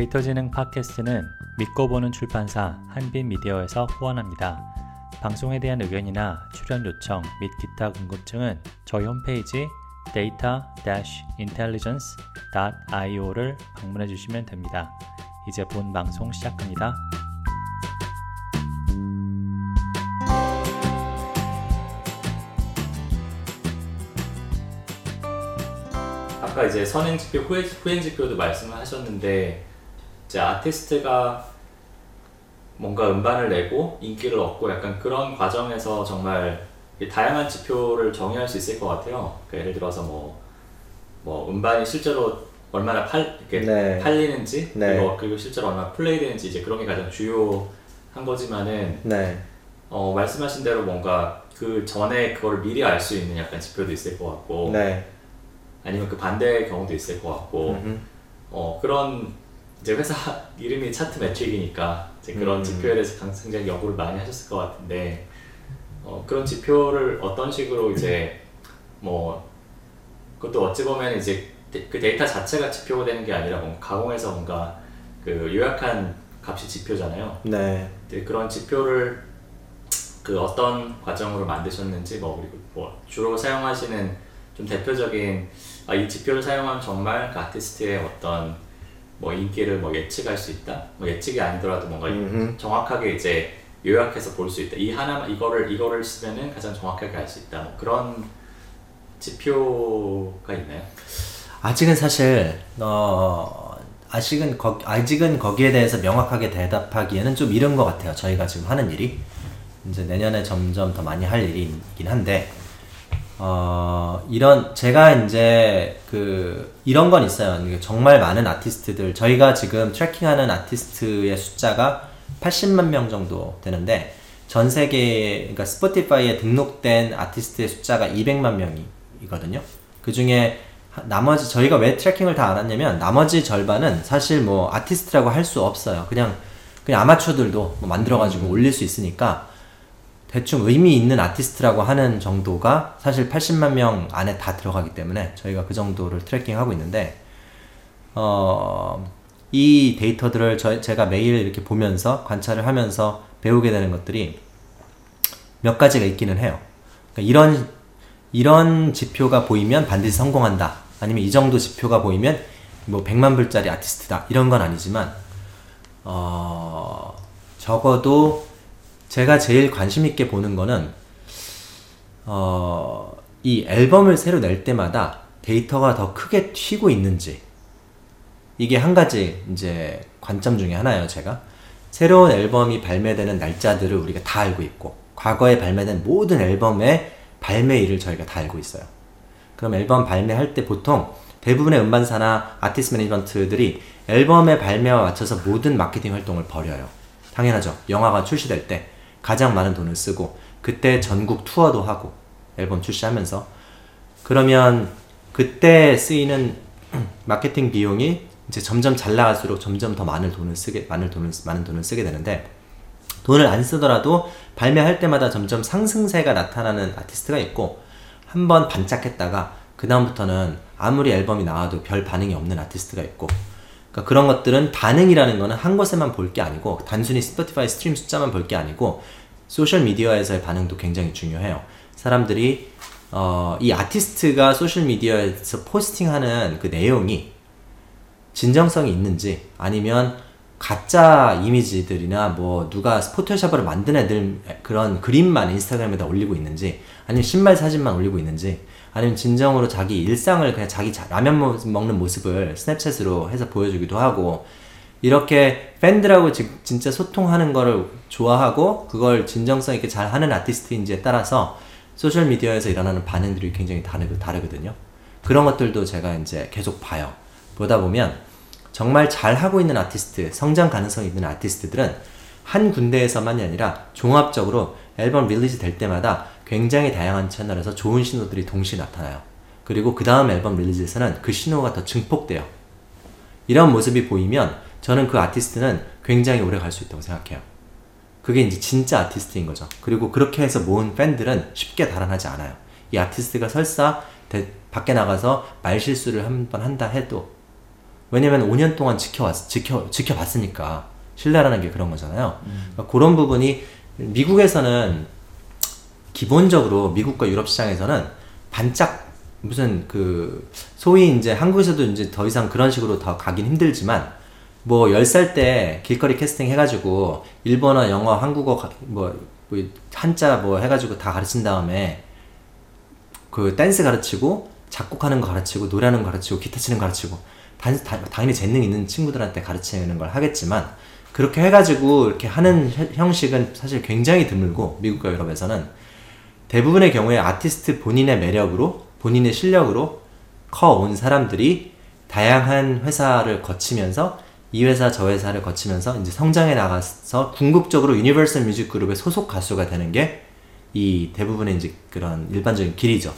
데이터지능 팟캐스트는 믿고 보는 출판사 한빛미디어에서 후원합니다. 방송에 대한 의견이나 출연 요청 및 기타 궁금증은 저희 홈페이지 data-intelligence.io를 방문해 주시면 됩니다. 이제 본 방송 시작합니다. 아까 이제 선행 지표, 후행, 후행 지표도 말씀을 하셨는데 이제 아티스트가 뭔가 음반을 내고 인기를 얻고 약간 그런 과정에서 정말 다양한 지표를 정의할 수 있을 것 같아요. 그러니까 예를 들어서 뭐, 뭐 음반이 실제로 얼마나 팔, 이렇게 네. 팔리는지 네. 그리고, 그리고 실제로 얼마나 플레이되는지 이제 그런 게 가장 주요한 거지만은 네. 어, 말씀하신 대로 뭔가 그 전에 그걸 미리 알 수 있는 약간 지표도 있을 것 같고 네. 아니면 그 반대의 경우도 있을 것 같고 음흠. 어, 그런 이제 회사 이름이 차트 매트릭이니까 이제 그런 음. 지표에 대해서 강- 굉장히 연구를 많이 하셨을 것 같은데 어, 그런 지표를 어떤 식으로 이제 뭐 그것도 어찌 보면 이제 데- 그 데이터 자체가 지표가 되는 게 아니라 뭔가 가공해서 뭔가 그 요약한 값이 지표잖아요. 네. 그런 지표를 그 어떤 과정으로 만드셨는지 뭐 그리고 뭐 주로 사용하시는 좀 대표적인 아, 이 지표를 사용하면 정말 그 아티스트의 어떤 뭐 인기를 뭐 예측할 수 있다. 뭐 예측이 아니더라도 뭔가 음흠. 정확하게 이제 요약해서 볼 수 있다. 이 하나 이거를 이거를 쓰면은 가장 정확하게 알 수 있다. 뭐 그런 지표가 있나요? 아직은 사실 어 아직은 거, 아직은 거기에 대해서 명확하게 대답하기에는 좀 이른 것 같아요. 저희가 지금 하는 일이 이제 내년에 점점 더 많이 할 일이긴 한데 어 이런 제가 이제 그 이런 건 있어요. 정말 많은 아티스트들 저희가 지금 tracking하는 아티스트의 숫자가 80만 명 정도 되는데 전 세계 그러니까 스포티파이에 등록된 아티스트의 숫자가 200만 명이거든요. 그 중에 하- 나머지 저희가 왜 tracking을 다 안 했냐면 나머지 절반은 사실 뭐 아티스트라고 할 수 없어요. 그냥 그냥 아마추어들도 뭐 만들어가지고 올릴 수 있으니까 대충 의미 있는 아티스트라고 하는 정도가 사실 80만 명 안에 다 들어가기 때문에 저희가 그 정도를 트래킹하고 있는데 어, 이 데이터들을 저, 제가 매일 이렇게 보면서 관찰을 하면서 배우게 되는 것들이 몇 가지가 있기는 해요. 그러니까 이런 이런 지표가 보이면 반드시 성공한다. 아니면 이 정도 지표가 보이면 뭐 100만 불짜리 아티스트다. 이런 건 아니지만 어, 적어도 제가 제일 관심 있게 보는 거는 어, 이 앨범을 새로 낼 때마다 데이터가 더 크게 튀고 있는지 이게 한 가지 이제 관점 중에 하나예요, 제가. 새로운 앨범이 발매되는 날짜들을 우리가 다 알고 있고, 과거에 발매된 모든 앨범의 발매일을 저희가 다 알고 있어요. 그럼 앨범 발매할 때 보통 대부분의 음반사나 아티스트 매니지먼트들이 앨범의 발매와 맞춰서 모든 마케팅 활동을 벌여요. 당연하죠. 영화가 출시될 때 가장 많은 돈을 쓰고, 그때 전국 투어도 하고, 앨범 출시하면서. 그러면 그때 쓰이는 마케팅 비용이 이제 점점 잘 나갈수록 점점 더 많은 돈을 쓰게 많은 돈을 많은 돈을 쓰게 되는데 돈을 안 쓰더라도 발매할 때마다 점점 상승세가 나타나는 아티스트가 있고 한 번 반짝했다가 그 다음부터는 아무리 앨범이 나와도 별 반응이 없는 아티스트가 있고 그러니까 그런 것들은 반응이라는 거는 한 곳에만 볼 게 아니고 단순히 스포티파이 stream 숫자만 볼 게 아니고 소셜 미디어에서의 반응도 굉장히 중요해요. 사람들이 어, 이 아티스트가 소셜 미디어에서 posting하는 그 내용이 진정성이 있는지 아니면 가짜 이미지들이나 뭐 누가 포토샵으로 만든 애들 그런 그림만 인스타그램에다 올리고 있는지 아니면 신발 사진만 올리고 있는지 아니면 진정으로 자기 일상을 그냥 자기 자- 라면 모- 먹는 모습을 스냅챗으로 해서 보여주기도 하고 이렇게 팬들하고 지- 진짜 소통하는 거를 좋아하고 그걸 진정성 있게 잘 하는 아티스트인지에 따라서 소셜 미디어에서 일어나는 반응들이 굉장히 다르, 다르거든요. 그런 것들도 제가 이제 계속 봐요. 보다 보면 정말 잘 하고 있는 아티스트, 성장 가능성이 있는 아티스트들은 한 군데에서만이 아니라 종합적으로 앨범 release 될 때마다 굉장히 다양한 채널에서 좋은 신호들이 동시에 나타나요. 그리고 그 다음 앨범 release에서는 그 신호가 더 증폭돼요. 이런 모습이 보이면 저는 그 아티스트는 굉장히 오래 갈 수 있다고 생각해요. 그게 이제 진짜 아티스트인 거죠. 그리고 그렇게 해서 모은 팬들은 쉽게 달아나지 않아요. 이 아티스트가 설사 대- 밖에 나가서 말 실수를 한 번 한다 해도 왜냐면 5년 동안 지켜왔, 지켜, 지켜봤으니까. 신뢰라는 게 그런 거잖아요. 그러니까 그런 부분이 미국에서는 기본적으로 미국과 유럽 시장에서는 반짝 무슨 그 소위 이제 한국에서도 이제 더 이상 그런 식으로 더 가긴 힘들지만 뭐 10살 때 길거리 캐스팅 해가지고 일본어, 영어, 한국어 가- 뭐, 뭐 한자 뭐 해가지고 다 가르친 다음에 그 댄스 가르치고 작곡하는 거 가르치고 노래하는 거 가르치고 기타 치는 거 가르치고 단, 다- 당연히 재능 있는 친구들한테 가르치는 걸 하겠지만 그렇게 해가지고 이렇게 하는 혀- 형식은 사실 굉장히 드물고 미국과 유럽에서는 대부분의 경우에 아티스트 본인의 매력으로 본인의 실력으로 커 온 사람들이 다양한 회사를 거치면서 이 회사 저 회사를 거치면서 이제 성장해 나가서 궁극적으로 유니버설 뮤직 그룹의 소속 가수가 되는 게 이 대부분의 이제 그런 일반적인 길이죠.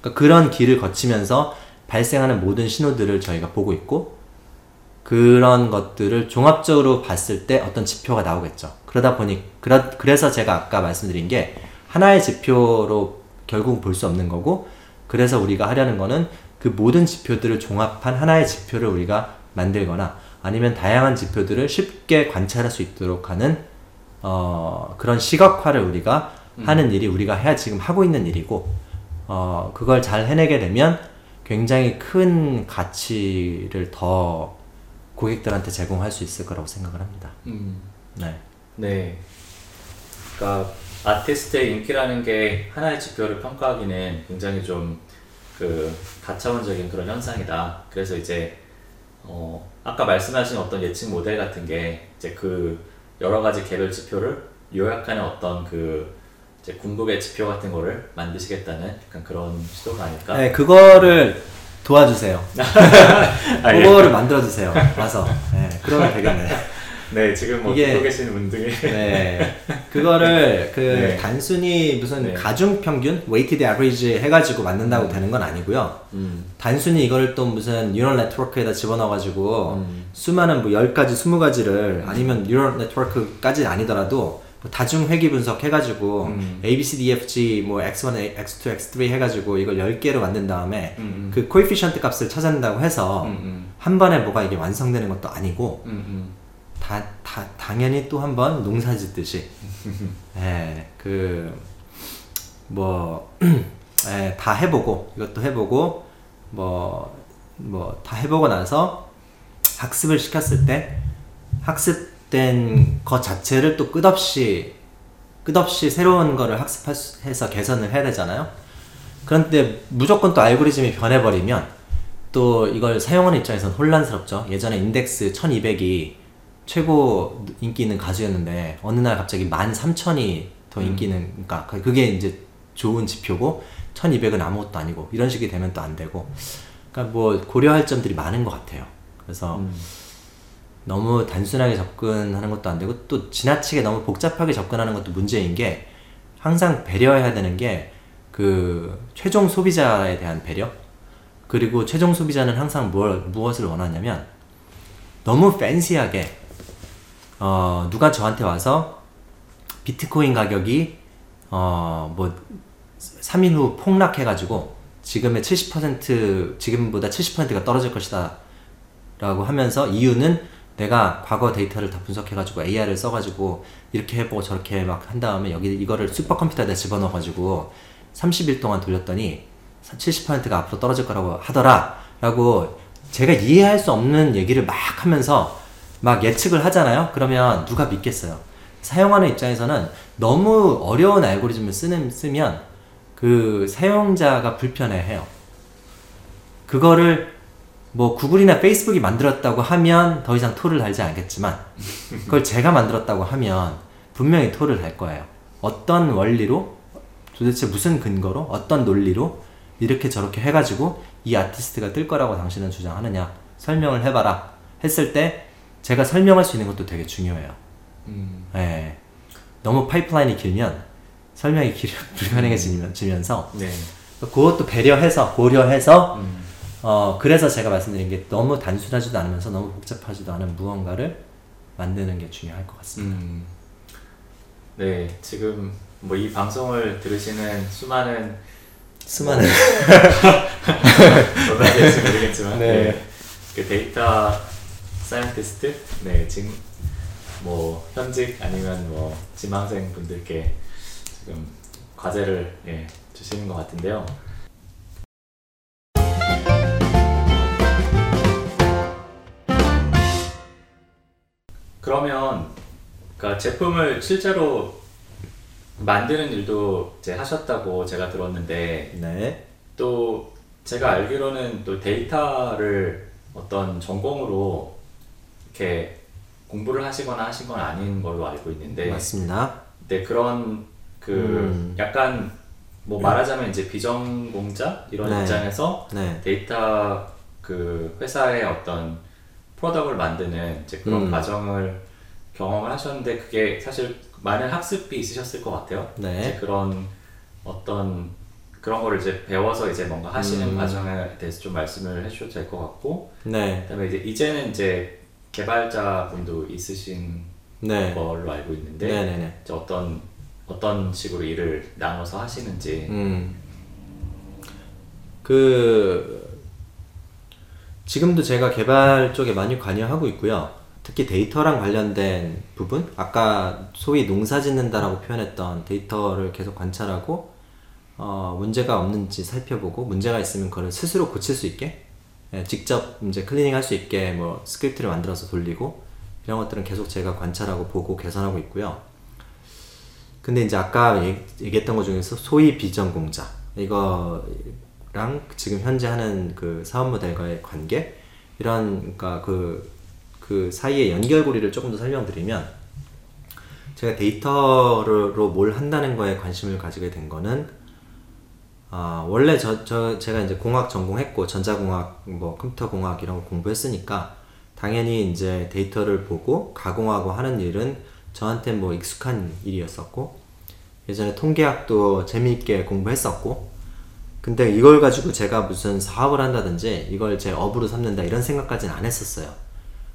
그러니까 그런 길을 거치면서 발생하는 모든 신호들을 저희가 보고 있고 그런 것들을 종합적으로 봤을 때 어떤 지표가 나오겠죠. 그러다 보니 그러, 그래서 제가 아까 말씀드린 게 하나의 지표로 결국 볼 수 없는 거고 그래서 우리가 하려는 거는 그 모든 지표들을 종합한 하나의 지표를 우리가 만들거나 아니면 다양한 지표들을 쉽게 관찰할 수 있도록 하는 어, 그런 시각화를 우리가 하는 일이 우리가 해야 지금 하고 있는 일이고 어, 그걸 잘 해내게 되면 굉장히 큰 가치를 더 고객들한테 제공할 수 있을 거라고 생각을 합니다. 음, 네. 네. 그러니까 아티스트의 인기라는 게 하나의 지표를 평가하기는 굉장히 좀그 가차원적인 그런 현상이다. 그래서 이제 어 아까 말씀하신 어떤 예측 모델 같은 게 이제 그 여러 가지 개별 지표를 요약하는 어떤 그 이제 궁극의 지표 같은 거를 만드시겠다는 약간 그런 시도가 아닐까? 네, 그거를 도와주세요. 아, 예. 그거를 만들어주세요. 와서. 네, 그러면 되겠네. 네, 지금 뭐 이게- 듣고 계시는 분들이 네. 그거를 그 네. 단순히 무슨 네. 가중 평균, weighted average 해가지고 만든다고 되는 건 아니고요. 음, 단순히 이거를 또 무슨 neural network에다 집어넣어가지고 음. 수많은 뭐 10가지, 20가지를 아니면 neural network까지 아니더라도 뭐 다중 회귀 분석 해가지고 음. A, B, C, D, F, G 뭐 X1, X2, X3 해가지고 이걸 10개로 만든 다음에 음, 그 코에피션트 값을 찾아낸다고 해서 음, 음. 한 번에 뭐가 이게 완성되는 것도 아니고 음, 음. 다, 다 당연히 또 한 번 농사 짓듯이 예, 그, 뭐, 예, 다 해보고, 이것도 해보고, 뭐, 뭐, 다 해보고 나서 학습을 시켰을 때, 학습된 것 자체를 또 끝없이, 끝없이 새로운 거를 학습해서 개선을 해야 되잖아요? 그런데 무조건 또 알고리즘이 변해버리면, 또 이걸 사용하는 입장에서는 혼란스럽죠. 예전에 인덱스 1200이 최고 인기 있는 가수였는데 어느 날 갑자기 13,000이 더 인기 있는 그러니까 그게 이제 좋은 지표고 1,200은 아무것도 아니고 이런 식이 되면 또 안 되고 그러니까 뭐 고려할 점들이 많은 것 같아요. 그래서 음. 너무 단순하게 접근하는 것도 안 되고 또 지나치게 너무 복잡하게 접근하는 것도 문제인 게 항상 배려해야 되는 게 그 최종 소비자에 대한 배려 그리고 최종 소비자는 항상 뭘 무엇을 원하냐면 너무 팬시하게 어 누가 저한테 와서 비트코인 가격이 어 뭐 3일 후 폭락해가지고 지금의 70% 지금보다 70%가 떨어질 것이다 라고 하면서 이유는 내가 과거 데이터를 다 분석해가지고 AI를 써가지고 이렇게 해보고 저렇게 막 한 다음에 여기 이거를 슈퍼컴퓨터에다 집어넣어가지고 30일 동안 돌렸더니 70%가 앞으로 떨어질 거라고 하더라 라고 제가 이해할 수 없는 얘기를 막 하면서 막 예측을 하잖아요? 그러면 누가 믿겠어요? 사용하는 입장에서는 너무 어려운 알고리즘을 쓰는, 쓰면 그 사용자가 불편해해요. 그거를 뭐 구글이나 페이스북이 만들었다고 하면 더 이상 토를 달지 않겠지만 그걸 제가 만들었다고 하면 분명히 토를 달 거예요. 어떤 원리로 도대체 무슨 근거로 어떤 논리로 이렇게 저렇게 해가지고 이 아티스트가 뜰 거라고 당신은 주장하느냐 설명을 해봐라 했을 때 제가 설명할 수 있는 것도 되게 중요해요. 음. 예. 너무 파이프라인이 길면 설명이 길, 불가능해지면서 네. 그것도 배려해서 고려해서 음. 어 그래서 제가 말씀드린 게 너무 단순하지도 않으면서 너무 복잡하지도 않은 무언가를 만드는 게 중요할 것 같습니다. 음. 네, 지금 뭐 이 방송을 들으시는 수많은 수많은 얼마 될지 모르겠지만 네. 네. 그 data scientist, 네 지금 뭐 현직 아니면 뭐 지망생 분들께 지금 과제를 예, 주시는 것 같은데요. 그러면 그러니까 제품을 실제로 만드는 일도 이제 하셨다고 제가 들었는데 네. 또 제가 알기로는 또 데이터를 어떤 전공으로 이렇게 공부를 하시거나 하신 건 아닌 걸로 알고 있는데 맞습니다. 네 그런 그 음. 약간 뭐 말하자면 이제 비전공자 이런 네. 입장에서 네. 데이터 그 회사의 어떤 product를 만드는 이제 그런 음. 과정을 경험을 하셨는데 그게 사실 많은 학습이 있으셨을 것 같아요. 네. 이제 그런 어떤 그런 거를 이제 배워서 이제 뭔가 하시는 음. 과정에 대해서 좀 말씀을 해주셔도 될 것 같고 네. 그다음에 이제 이제는 이제 개발자 분도 있으신 네. 걸로 알고 있는데 네, 네, 네. 이제 어떤 어떤 식으로 일을 나눠서 하시는지 음. 그 지금도 제가 개발 쪽에 많이 관여하고 있고요. 특히 데이터랑 관련된 부분, 아까 소위 농사 짓는다라고 표현했던 데이터를 계속 관찰하고 어, 문제가 없는지 살펴보고 문제가 있으면 그걸 스스로 고칠 수 있게 예, 직접 이제 cleaning 할 수 있게 뭐 script를 만들어서 돌리고 이런 것들은 계속 제가 관찰하고 보고 개선하고 있고요. 근데 이제 아까 얘기- 얘기했던 것 중에서 소위 비전공자 이거랑 지금 현재 하는 그 사업 모델과의 관계 이런 그러니까 그, 그 사이의 연결고리를 조금 더 설명드리면 제가 데이터로 뭘 한다는 거에 관심을 가지게 된 거는 아, 원래 저, 저, 제가 이제 공학 전공했고, 전자공학, 뭐, 컴퓨터 공학 이런 거 공부했으니까, 당연히 이제 데이터를 보고 가공하고 하는 일은 저한테 뭐 익숙한 일이었었고, 예전에 통계학도 재미있게 공부했었고, 근데 이걸 가지고 제가 무슨 사업을 한다든지, 이걸 제 업으로 삼는다 이런 생각까지는 안 했었어요.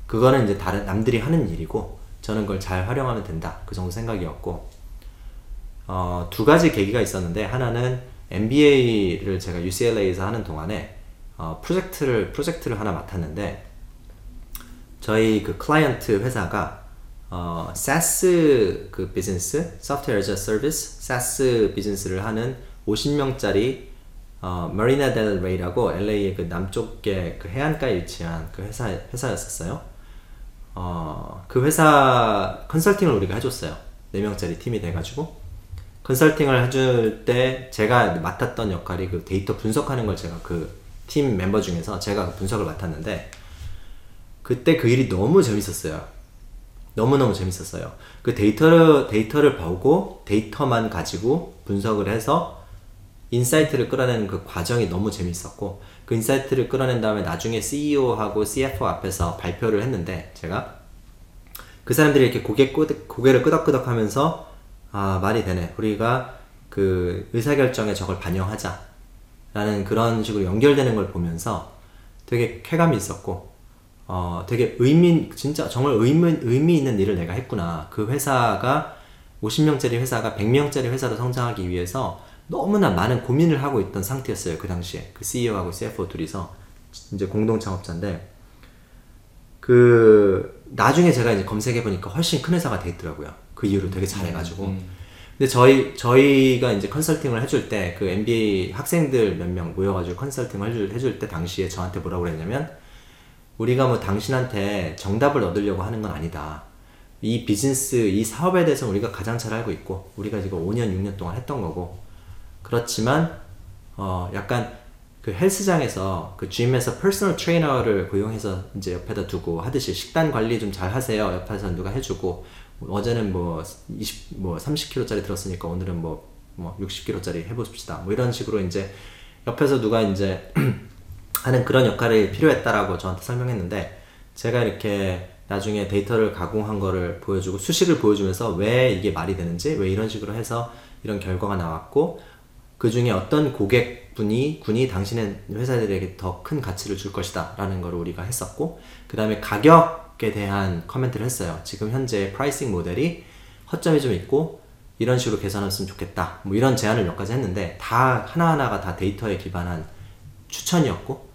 그거는 이제 다른, 남들이 하는 일이고, 저는 그걸 잘 활용하면 된다. 그 정도 생각이었고, 어, 두 가지 계기가 있었는데 하나는 MBA를 제가 UCLA에서 하는 동안에 어, 프로젝트를 프로젝트를 하나 맡았는데 저희 그 클라이언트 회사가 어, SaaS 그 비즈니스, Software as a Service, SaaS 비즈니스를 하는 50명짜리 어, 마리나 델 레이라고 LA의 그 남쪽에 그 해안가에 위치한 그 회사 회사였었어요. 어, 그 회사 컨설팅을 우리가 해줬어요. 4명짜리 팀이 돼가지고. 컨설팅을 해줄 때 제가 맡았던 역할이 그 데이터 분석하는 걸 제가 그 팀 멤버 중에서 제가 그 분석을 맡았는데 그때 그 일이 너무 재밌었어요. 너무너무 재밌었어요. 그 데이터를, 데이터를 보고 데이터만 가지고 분석을 해서 insight를 끌어내는 그 과정이 너무 재밌었고 그 insight를 끌어낸 다음에 나중에 CEO하고 CFO 앞에서 발표를 했는데 제가 그 사람들이 이렇게 고개 끄덕, 고개를 끄덕끄덕 하면서 아 말이 되네. 우리가 그 의사결정에 저걸 반영하자 라는 그런 식으로 연결되는 걸 보면서 되게 쾌감이 있었고 어 되게 의미 진짜 정말 의미, 의미 있는 일을 내가 했구나. 그 회사가 50명짜리 회사가 100명짜리 회사로 성장하기 위해서 너무나 많은 고민을 하고 있던 상태였어요 그 당시에. 그 CEO하고 CFO 둘이서. 이제 공동 창업자인데. 그 나중에 제가 이제 검색해 보니까 훨씬 큰 회사가 돼 있더라고요. 그 이후로 되게 잘해가지고. 근데 저희 저희가 이제 컨설팅을 해줄 때 그 MBA 학생들 몇 명 모여가지고 컨설팅을 해줄, 해줄 때 당시에 저한테 뭐라고 그랬냐면 우리가 뭐 당신한테 정답을 얻으려고 하는 건 아니다. 이 비즈니스, 이 사업에 대해서 우리가 가장 잘 알고 있고 우리가 지금 5년, 6년 동안 했던 거고 그렇지만 어 약간 그 헬스장에서 그 gym에서 personal trainer를 고용해서 이제 옆에다 두고 하듯이 식단 관리 좀 잘 하세요. 옆에서 누가 해주고 어제는 뭐 20, 뭐 30kg짜리 들었으니까 오늘은 뭐, 뭐 60kg짜리 해봅시다. 뭐 이런 식으로 이제 옆에서 누가 이제 하는 그런 역할이 필요했다라고 저한테 설명했는데 제가 이렇게 나중에 데이터를 가공한 거를 보여주고 수식을 보여주면서 왜 이게 말이 되는지 왜 이런 식으로 해서 이런 결과가 나왔고 그 중에 어떤 고객분이 군이 당신의 회사들에게 더 큰 가치를 줄 것이다 라는 걸 우리가 했었고 그 다음에 가격 에 대한 comment를 했어요. 지금 현재 pricing 모델이 허점이 좀 있고 이런 식으로 개선했으면 좋겠다. 뭐 이런 제안을 몇 가지 했는데 다 하나하나가 다 데이터에 기반한 추천이었고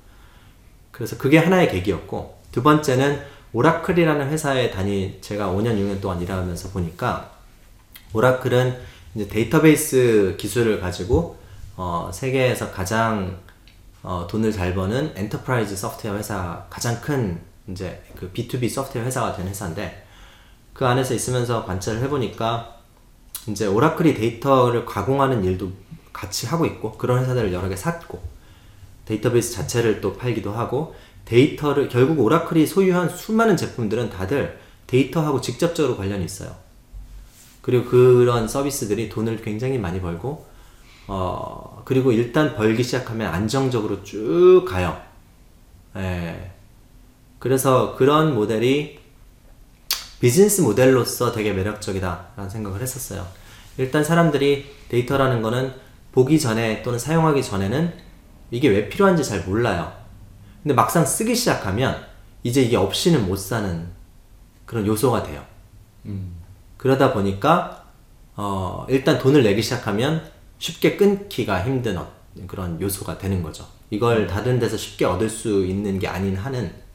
그래서 그게 하나의 계기였고 두 번째는 오라클이라는 회사에 다니 제가 5년 6년 동안 일하면서 보니까 오라클은 이제 데이터베이스 기술을 가지고 어, 세계에서 가장 어, 돈을 잘 버는 enterprise 소프트웨어 회사 가장 큰 이제 그 B2B 소프트웨어 회사가 된 회사인데 그 안에서 있으면서 관찰을 해보니까 이제 오라클이 데이터를 가공하는 일도 같이 하고 있고 그런 회사들을 여러 개 샀고 데이터베이스 자체를 또 팔기도 하고 데이터를 결국 오라클이 소유한 수많은 제품들은 다들 데이터하고 직접적으로 관련이 있어요. 그리고 그런 서비스들이 돈을 굉장히 많이 벌고 어 그리고 일단 벌기 시작하면 안정적으로 쭉 가요. 예. 그래서 그런 모델이 비즈니스 모델로서 되게 매력적이다라는 생각을 했었어요. 일단 사람들이 데이터라는 거는 보기 전에 또는 사용하기 전에는 이게 왜 필요한지 잘 몰라요. 근데 막상 쓰기 시작하면 이제 이게 없이는 못 사는 그런 요소가 돼요. 그러다 보니까 어, 일단 돈을 내기 시작하면 쉽게 끊기가 힘든 어- 그런 요소가 되는 거죠. 이걸 다른 데서 쉽게 얻을 수 있는 게 아닌 한은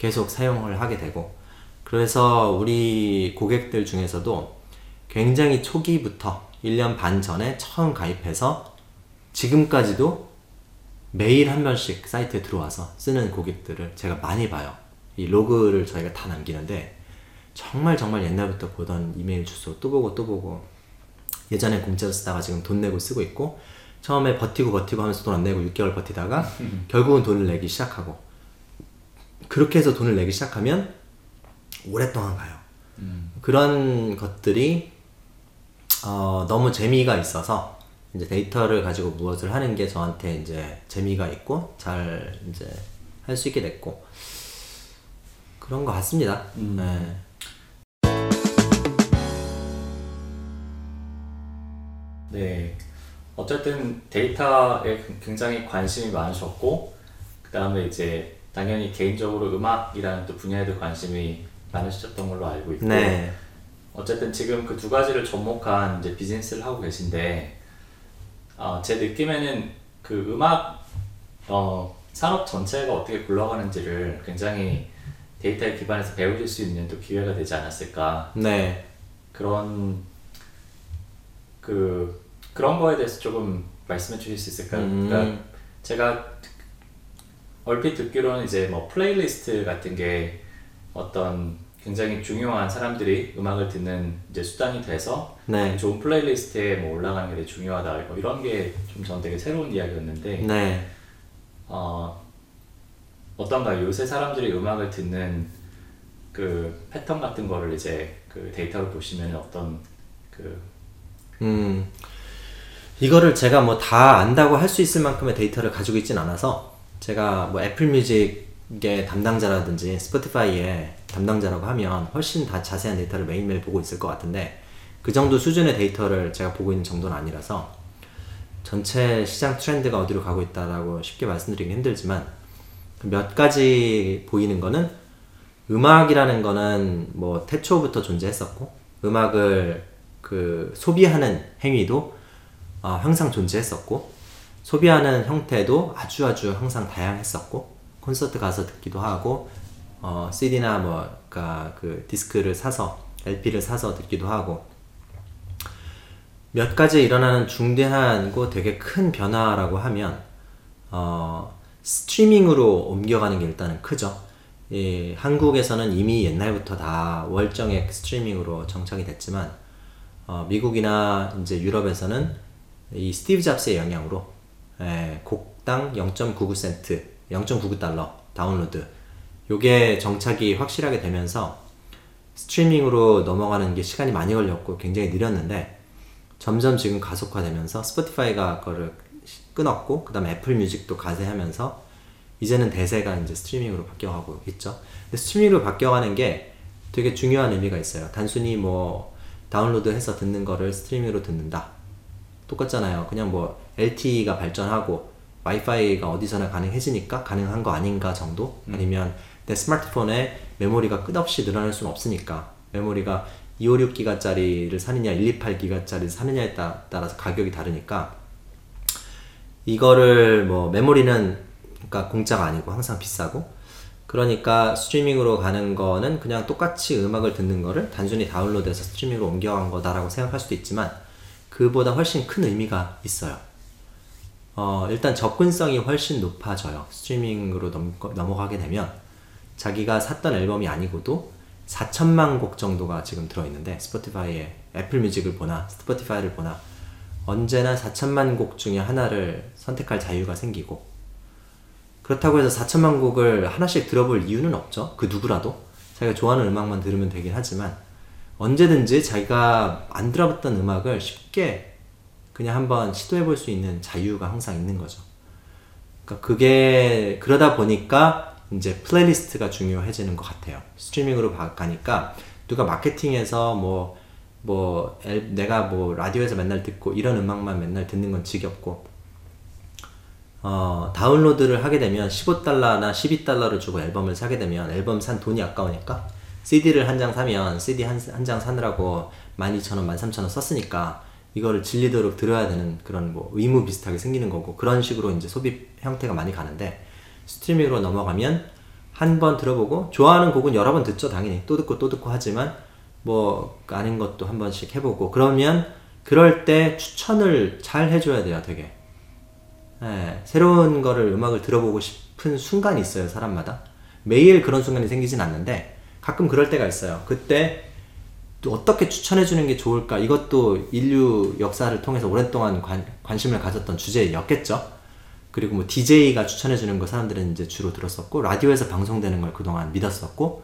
계속 사용을 하게 되고 그래서 우리 고객들 중에서도 굉장히 초기부터 1년 반 전에 처음 가입해서 지금까지도 매일 한 번씩 사이트에 들어와서 쓰는 고객들을 제가 많이 봐요. 이 로그를 저희가 다 남기는데 정말 정말 옛날부터 보던 이메일 주소 또 보고 또 보고 예전에 공짜로 쓰다가 지금 돈 내고 쓰고 있고 처음에 버티고 버티고 하면서 돈 안 내고 6개월 버티다가 결국은 돈을 내기 시작하고 그렇게 해서 돈을 내기 시작하면 오랫동안 가요. 그런 것들이 어, 너무 재미가 있어서 이제 데이터를 가지고 무엇을 하는 게 저한테 이제 재미가 있고 잘 이제 할 수 있게 됐고 그런 것 같습니다. 네. 네. 어쨌든 데이터에 굉장히 관심이 많으셨고, 그 다음에 이제 당연히 개인적으로 음악이라는 또 분야에도 관심이 많으셨던 걸로 알고 있고, 네. 어쨌든 지금 그 두 가지를 접목한 이제 비즈니스를 하고 계신데, 어, 제 느낌에는 그 음악 어, 산업 전체가 어떻게 굴러가는지를 굉장히 데이터에 기반해서 배우실 수 있는 또 기회가 되지 않았을까 네. 그런 그 그런 거에 대해서 조금 말씀해 주실 수 있을까요? 음. 그러니까 제가 얼핏 듣기로는 이제 뭐 플레이리스트 같은 게 어떤 굉장히 중요한 사람들이 음악을 듣는 이제 수단이 돼서 네. 좋은 playlist에 뭐 올라가는 게 중요하다 뭐 이런 게 좀 전 되게 새로운 이야기였는데 네. 어, 어떤가요? 요새 사람들이 음악을 듣는 그 패턴 같은 거를 이제 그 데이터를 보시면 어떤 그 음, 이거를 제가 뭐 다 안다고 할 수 있을 만큼의 데이터를 가지고 있진 않아서 제가 뭐 애플 뮤직의 담당자라든지 스포티파이의 담당자라고 하면 훨씬 다 자세한 데이터를 매일매일 보고 있을 것 같은데 그 정도 수준의 데이터를 제가 보고 있는 정도는 아니라서 전체 시장 트렌드가 어디로 가고 있다라고 쉽게 말씀드리기 힘들지만 몇 가지 보이는 거는 음악이라는 거는 뭐 태초부터 존재했었고 음악을 그 소비하는 행위도 어, 항상 존재했었고 소비하는 형태도 아주 아주 항상 다양했었고 콘서트 가서 듣기도 하고 어, CD나 뭐 그러니까 그 디스크를 사서 LP를 사서 듣기도 하고 몇 가지 일어나는 중대하고 되게 큰 변화라고 하면 어, 스트리밍으로 옮겨가는 게 일단은 크죠. 이 한국에서는 이미 옛날부터 다 월정액 스트리밍으로 정착이 됐지만 어, 미국이나 이제 유럽에서는 이 스티브 잡스의 영향으로 예, 곡당 0.99센트, 0.99달러 다운로드 요게 정착이 확실하게 되면서 스트리밍으로 넘어가는 게 시간이 많이 걸렸고 굉장히 느렸는데 점점 지금 가속화되면서 스포티파이가 그거를 끌었고 그다음에 애플 뮤직도 가세하면서 이제는 대세가 이제 스트리밍으로 바뀌어가고 있죠. 근데 스트리밍으로 바뀌어가는 게 되게 중요한 의미가 있어요. 단순히 뭐 다운로드해서 듣는 거를 스트리밍으로 듣는다. 똑같잖아요. 그냥 뭐 LTE가 발전하고 와이파이가 어디서나 가능해지니까 가능한 거 아닌가 정도? 아니면 내 스마트폰에 메모리가 끝없이 늘어날 수는 없으니까 메모리가 256기가짜리를 사느냐 128기가짜리를 사느냐에 따, 따라서 가격이 다르니까 이거를 뭐 메모리는 그러니까 공짜가 아니고 항상 비싸고 그러니까 스트리밍으로 가는 거는 그냥 똑같이 음악을 듣는 거를 단순히 다운로드해서 스트리밍으로 옮겨간 거다라고 생각할 수도 있지만 그보다 훨씬 큰 의미가 있어요. 어, 일단 접근성이 훨씬 높아져요. 스트리밍으로 넘, 넘어가게 되면 자기가 샀던 앨범이 아니고도 4천만 곡 정도가 지금 들어있는데 스포티파이에 애플 뮤직을 보나 스포티파이를 보나 언제나 4천만 곡 중에 하나를 선택할 자유가 생기고 그렇다고 해서 4천만 곡을 하나씩 들어볼 이유는 없죠. 그 누구라도 자기가 좋아하는 음악만 들으면 되긴 하지만 언제든지 자기가 안 들어봤던 음악을 쉽게 그냥 한번 시도해 볼 수 있는 자유가 항상 있는 거죠. 그러니까 그게 그러다 보니까 이제 playlist가 중요해지는 것 같아요. 스트리밍으로 가니까 누가 마케팅에서 뭐, 뭐, 엘, 내가 뭐 라디오에서 맨날 듣고 이런 음악만 맨날 듣는 건 지겹고, 어, 다운로드를 하게 되면 15달러나 12달러를 주고 앨범을 사게 되면 앨범 산 돈이 아까우니까 CD를 한 장 사면 CD 한장 사느라고 12,000원, 13,000원 썼으니까 이거를 질리도록 들어야 되는 그런 뭐 의무 비슷하게 생기는 거고 그런 식으로 이제 소비 형태가 많이 가는데 스트리밍으로 넘어가면 한 번 들어보고 좋아하는 곡은 여러 번 듣죠 당연히. 또 듣고 또 듣고 하지만 뭐 아닌 것도 한 번씩 해보고 그러면 그럴 때 추천을 잘 해줘야 돼요 되게. 예, 새로운 거를 음악을 들어보고 싶은 순간이 있어요 사람마다. 매일 그런 순간이 생기진 않는데 가끔 그럴 때가 있어요. 그때 또 어떻게 추천해 주는 게 좋을까? 이것도 인류 역사를 통해서 오랫동안 관, 관심을 가졌던 주제였겠죠? 그리고 뭐 DJ가 추천해 주는 거 사람들은 이제 주로 들었었고 라디오에서 방송되는 걸 그동안 믿었었고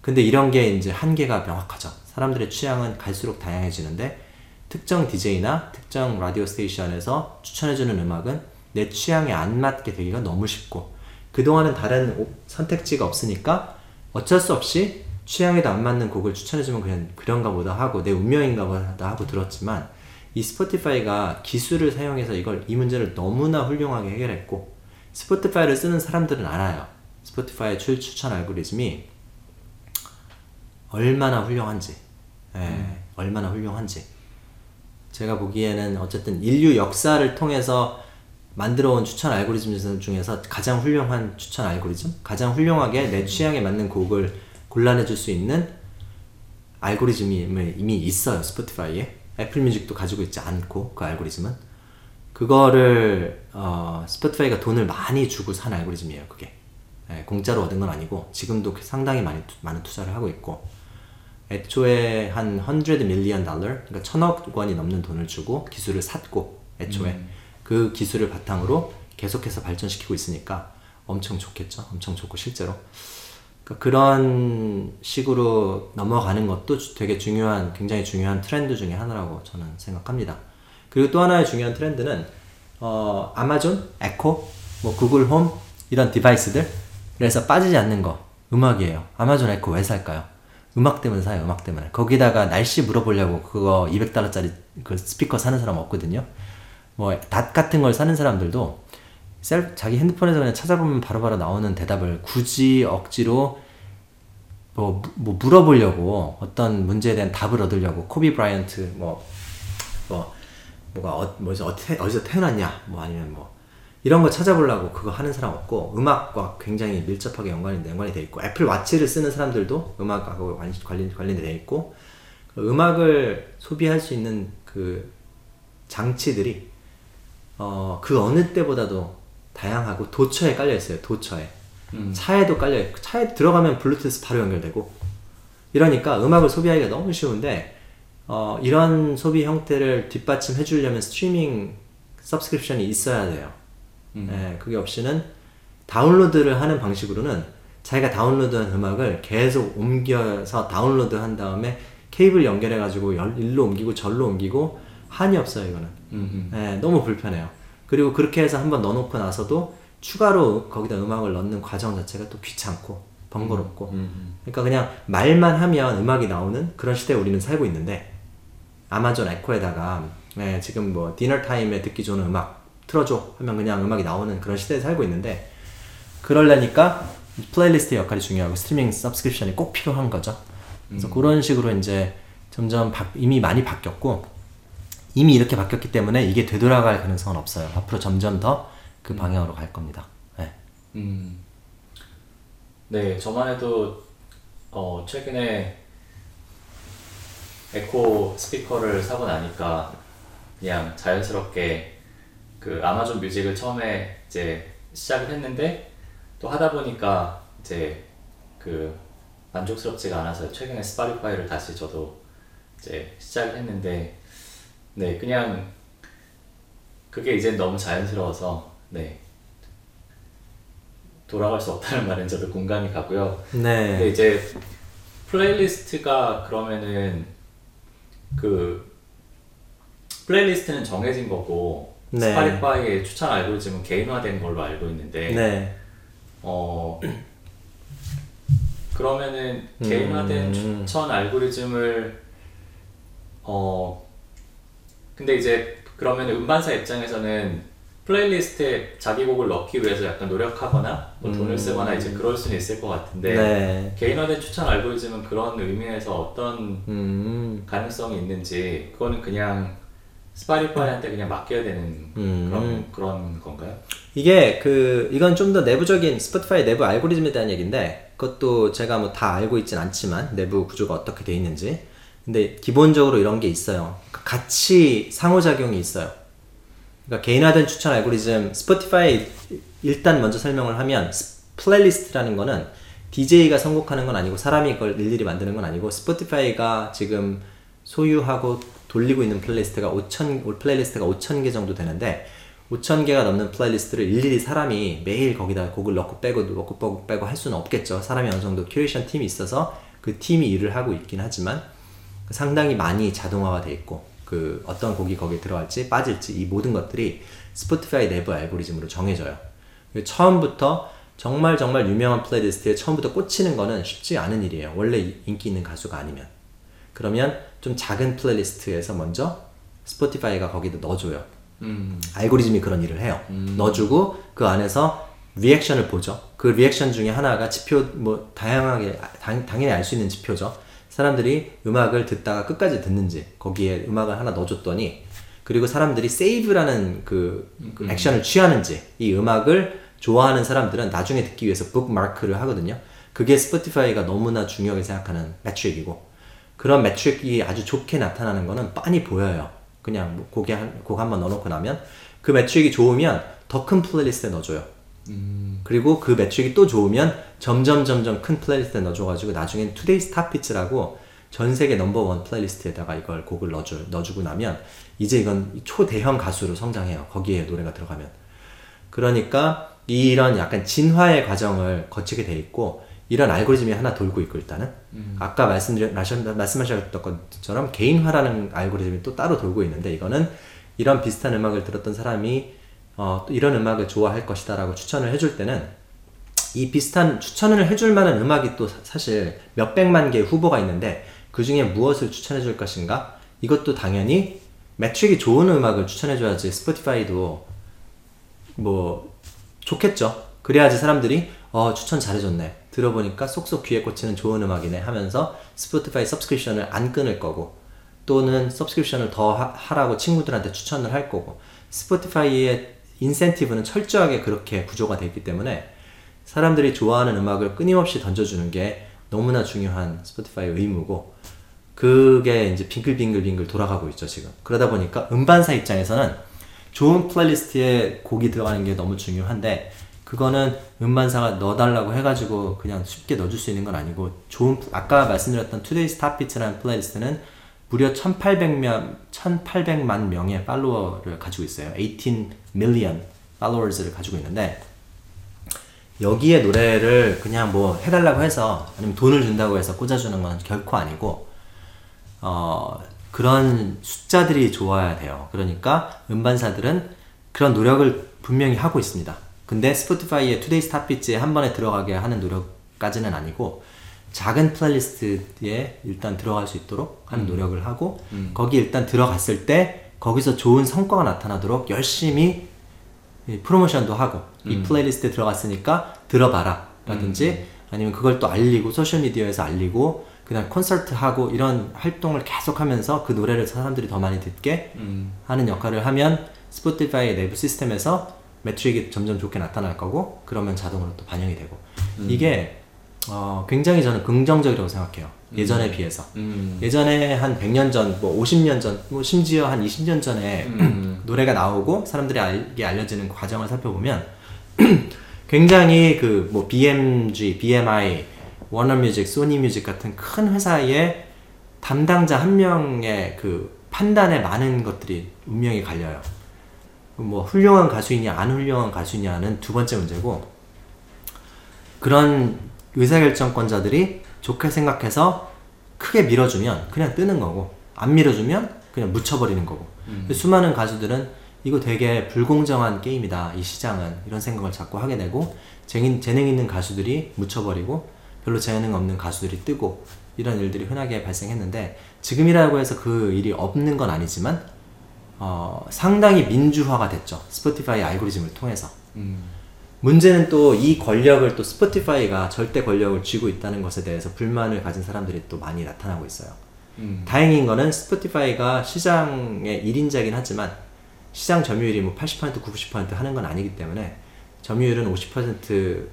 근데 이런 게 이제 한계가 명확하죠. 사람들의 취향은 갈수록 다양해지는데 특정 DJ나 특정 라디오 스테이션에서 추천해 주는 음악은 내 취향에 안 맞게 되기가 너무 쉽고 그동안은 다른 선택지가 없으니까 어쩔 수 없이 취향에도 안 맞는 곡을 추천해주면 그냥 그런가 보다 하고 내 운명인가 보다 하고 들었지만 이 스포티파이가 기술을 사용해서 이걸 이 문제를 너무나 훌륭하게 해결했고 스포티파이를 쓰는 사람들은 알아요. 스포티파이의 출, 추천 알고리즘이 얼마나 훌륭한지, 예, 음. 얼마나 훌륭한지. 제가 보기에는 어쨌든 인류 역사를 통해서 만들어온 추천 알고리즘 중에서 가장 훌륭한 추천 알고리즘, 가장 훌륭하게 내 취향에 맞는 곡을 골라내줄 수 있는 알고리즘이 이미 있어요 스포티파이에. 애플 뮤직도 가지고 있지 않고 그 알고리즘은. 그거를 어, 스포티파이가 돈을 많이 주고 산 알고리즘이에요 그게. 네, 공짜로 얻은 건 아니고 지금도 상당히 많이 많은 투자를 하고 있고. 애초에 한 100 million 달러 그러니까 천억 원이 넘는 돈을 주고 기술을 샀고 애초에. 음. 그 기술을 바탕으로 계속해서 발전시키고 있으니까 엄청 좋겠죠? 엄청 좋고 실제로 그러니까 그런 식으로 넘어가는 것도 되게 중요한, 굉장히 중요한 트렌드 중에 하나라고 저는 생각합니다. 그리고 또 하나의 중요한 트렌드는, 어, 아마존, 에코, 뭐 구글 홈, 이런 device들, 그래서 빠지지 않는 거, 음악이에요. 아마존 에코 왜 살까요? 음악 때문에 사요, 음악 때문에. 거기다가 날씨 물어보려고 그거 200달러짜리 그 스피커 사는 사람 없거든요. 뭐, Dot 같은 걸 사는 사람들도 셀, 자기 핸드폰에서 그냥 찾아보면 바로바로 바로 나오는 대답을 굳이 억지로 뭐, 뭐 물어보려고 어떤 문제에 대한 답을 얻으려고 코비 브라이언트 뭐, 뭐, 뭐가 어, 뭐서 어디, 어디서 태어났냐 뭐 아니면 뭐 이런 거 찾아보려고 그거 하는 사람 없고 음악과 굉장히 밀접하게 연관이 연관이 돼 있고 애플 와치를 쓰는 사람들도 음악하고 관련 관련돼 있고 음악을 소비할 수 있는 그 장치들이 어, 그 어느 때보다도 다양하고 도처에 깔려 있어요. 도처에. 음. 차에도 깔려 있고 차에 들어가면 블루투스 바로 연결되고 이러니까 음악을 소비하기가 너무 쉬운데 어, 이런 소비 형태를 뒷받침해 주려면 streaming subscription이 있어야 돼요. 음. 네, 그게 없이는 다운로드를 하는 방식으로는 자기가 다운로드한 음악을 계속 옮겨서 다운로드 한 다음에 케이블 연결해 가지고 일로 옮기고 절로 옮기고 한이 없어요 이거는. 네, 너무 불편해요. 그리고 그렇게 해서 한번 넣어놓고 나서도 추가로 거기다 음악을 넣는 과정 자체가 또 귀찮고 번거롭고 음, 음, 음. 그러니까 그냥 말만 하면 음악이 나오는 그런 시대에 우리는 살고 있는데 아마존 에코에다가 네, 지금 뭐 디너 타임에 듣기 좋은 음악 틀어줘 하면 그냥 음악이 나오는 그런 시대에 살고 있는데 그러려니까 playlist의 역할이 중요하고 streaming subscription이 꼭 필요한 거죠 그래서 음. 그런 식으로 이제 점점 바, 이미 많이 바뀌었고 이미 이렇게 바뀌었기 때문에 이게 되돌아갈 가능성은 없어요. 앞으로 점점 더 그 방향으로 갈 겁니다. 네. 음. 네, 저만 해도 어, 최근에 에코 스피커를 사고 나니까 그냥 자연스럽게 그 아마존 뮤직을 처음에 이제 시작을 했는데 또 하다 보니까 이제 그 만족스럽지가 않아서 최근에 Spotify를 다시 저도 이제 시작을 했는데 네 그냥 그게 이제 너무 자연스러워서 네 돌아갈 수 없다는 말은 저도 공감이 가고요. 근데 네. 이제 playlist가 그러면은 그 playlist는 정해진 거고 네. Spotify의 추천 알고리즘은 개인화된 걸로 알고 있는데 네. 어 그러면은 음. 개인화된 추천 알고리즘을 어 근데 이제 그러면 음반사 입장에서는 playlist에 자기 곡을 넣기 위해서 약간 노력하거나 뭐 돈을 음. 쓰거나 이제 그럴 수는 있을 것 같은데 네. 개인화된 추천 알고리즘은 그런 의미에서 어떤 음. 가능성이 있는지 그거는 그냥 Spotify한테 그냥 맡겨야 되는 음. 그런 그런 건가요? 이게 그 이건 좀 더 내부적인 스포티파이 내부 알고리즘에 대한 얘기인데 그것도 제가 뭐 다 알고 있진 않지만 내부 구조가 어떻게 돼 있는지 근데 기본적으로 이런 게 있어요 같이 상호작용이 있어요 그러니까 개인화된 추천 알고리즘 스포티파이 일단 먼저 설명을 하면 스- playlist라는 거는 DJ가 선곡하는 건 아니고 사람이 이걸 일일이 만드는 건 아니고 스포티파이가 지금 소유하고 돌리고 있는 playlist가 5천 playlist가 5천 개 정도 되는데 5천 개가 넘는 playlist를 일일이 사람이 매일 거기다 곡을 넣고 빼고 넣고 빼고 빼고 할 수는 없겠죠. 사람이 어느 정도 큐레이션 팀이 있어서 그 팀이 일을 하고 있긴 하지만 상당히 많이 자동화가 돼 있고 그 어떤 곡이 거기에 들어갈지 빠질지 이 모든 것들이 스포티파이 내부 알고리즘으로 정해져요. 처음부터 정말 정말 유명한 playlist에 처음부터 꽂히는 거는 쉽지 않은 일이에요. 원래 이- 인기 있는 가수가 아니면. 그러면 좀 작은 playlist에서 먼저 스포티파이가 거기다 넣어줘요. 음. 알고리즘이 그런 일을 해요. 넣어주고 그 안에서 reaction을 보죠. 그 리액션 중에 하나가 지표 뭐 다양하게 당, 당연히 알 수 있는 지표죠. 사람들이 음악을 듣다가 끝까지 듣는지 거기에 음악을 하나 넣어줬더니 그리고 사람들이 save라는 그, 그 액션을 취하는지 이 음악을 좋아하는 사람들은 나중에 듣기 위해서 북마크를 하거든요. 그게 스포티파이가 너무나 중요하게 생각하는 metric이고 그런 metric이 아주 좋게 나타나는 거는 빤히 보여요. 그냥 뭐 곡에 한, 곡 한번 넣어놓고 나면 그 metric이 좋으면 더 큰 playlist에 넣어줘요. 그리고 그 metric이 또 좋으면 점점 점점 큰 playlist에 넣어줘가지고 나중엔 Today's Top Hits라고 전 세계 넘버원 playlist에다가 이걸 곡을 넣어줘, 넣어주고 나면 이제 이건 초대형 가수로 성장해요. 거기에 노래가 들어가면. 그러니까 이런 약간 진화의 과정을 거치게 돼 있고 이런 알고리즘이 하나 돌고 있고 일단은 아까 말씀드렸 말씀하셨던 것처럼 개인화라는 알고리즘이 또 따로 돌고 있는데 이거는 이런 비슷한 음악을 들었던 사람이 어, 또 이런 음악을 좋아할 것이다 라고 추천을 해줄 때는 이 비슷한 추천을 해줄 만한 음악이 또 사- 사실 몇백만 개의 후보가 있는데 그 중에 무엇을 추천해 줄 것인가? 이것도 당연히 metric이 좋은 음악을 추천해 줘야지 스포티파이도 뭐 좋겠죠. 그래야지 사람들이 어 추천 잘해줬네. 들어보니까 쏙쏙 귀에 꽂히는 좋은 음악이네 하면서 스포티파이 subscription을 안 끊을 거고 또는 subscription을 더 하- 하라고 친구들한테 추천을 할 거고 스포티파이의 인센티브는 철저하게 그렇게 구조가 되어 있기 때문에 사람들이 좋아하는 음악을 끊임없이 던져주는 게 너무나 중요한 스포티파이 의무고 그게 이제 빙글빙글빙글 돌아가고 있죠 지금 그러다 보니까 음반사 입장에서는 좋은 playlist에 곡이 들어가는 게 너무 중요한데 그거는 음반사가 넣어달라고 해가지고 그냥 쉽게 넣어줄 수 있는 건 아니고 좋은 아까 말씀드렸던 Today's Top Hits라는 playlist는 무려 1800명, 1800만 명의 팔로워를 가지고 있어요. 18 million followers를 가지고 있는데 여기에 노래를 그냥 뭐 해달라고 해서 아니면 돈을 준다고 해서 꽂아주는 건 결코 아니고 어, 그런 숫자들이 좋아야 돼요. 그러니까 음반사들은 그런 노력을 분명히 하고 있습니다. 근데 Spotify의 Today's Top Hits에 한 번에 들어가게 하는 노력까지는 아니고 작은 playlist에 일단 들어갈 수 있도록 하는 노력을 하고 거기 일단 들어갔을 때 거기서 좋은 성과가 나타나도록 열심히 이 프로모션도 하고 이 playlist에 들어갔으니까 들어봐라 라든지 아니면 그걸 또 알리고 소셜미디어에서 알리고 그다음 콘서트 하고 이런 활동을 계속하면서 그 노래를 사람들이 더 많이 듣게 음. 하는 역할을 하면 Spotify 내부 시스템에서 매출이 점점 좋게 나타날 거고 그러면 자동으로 또 반영이 되고 이게 어, 굉장히 저는 긍정적이라고 생각해요. 예전에 비해서. 음. 예전에 한 100년 전, 뭐 50년 전, 뭐 심지어 한 20년 전에 음. 노래가 나오고 사람들에게 알려지는 과정을 살펴보면 굉장히 그 뭐 BMG, BMI, 워너뮤직, 소니뮤직 같은 큰 회사의 담당자 한 명의 그 판단에 많은 것들이 운명이 갈려요. 뭐 훌륭한 가수이냐 안 훌륭한 가수냐는 두 번째 문제고 그런 의사결정권자들이 좋게 생각해서 크게 밀어주면 그냥 뜨는 거고 안 밀어주면 그냥 묻혀버리는 거고. 수많은 가수들은 이거 되게 불공정한 게임이다 이 시장은. 이런 생각을 자꾸 하게 되고 재능, 재능 있는 가수들이 묻혀버리고 별로 재능 없는 가수들이 뜨고 이런 일들이 흔하게 발생했는데 지금이라고 해서 그 일이 없는 건 아니지만 어, 상당히 민주화가 됐죠. Spotify 알고리즘을 통해서. 음. 문제는 또 이 권력을 또 Spotify가 절대 권력을 쥐고 있다는 것에 대해서 불만을 가진 사람들이 또 많이 나타나고 있어요. 음. 다행인 거는 Spotify가 시장의 1인자긴 하지만 시장 점유율이 뭐 80% 90% 하는 건 아니기 때문에 점유율은 50%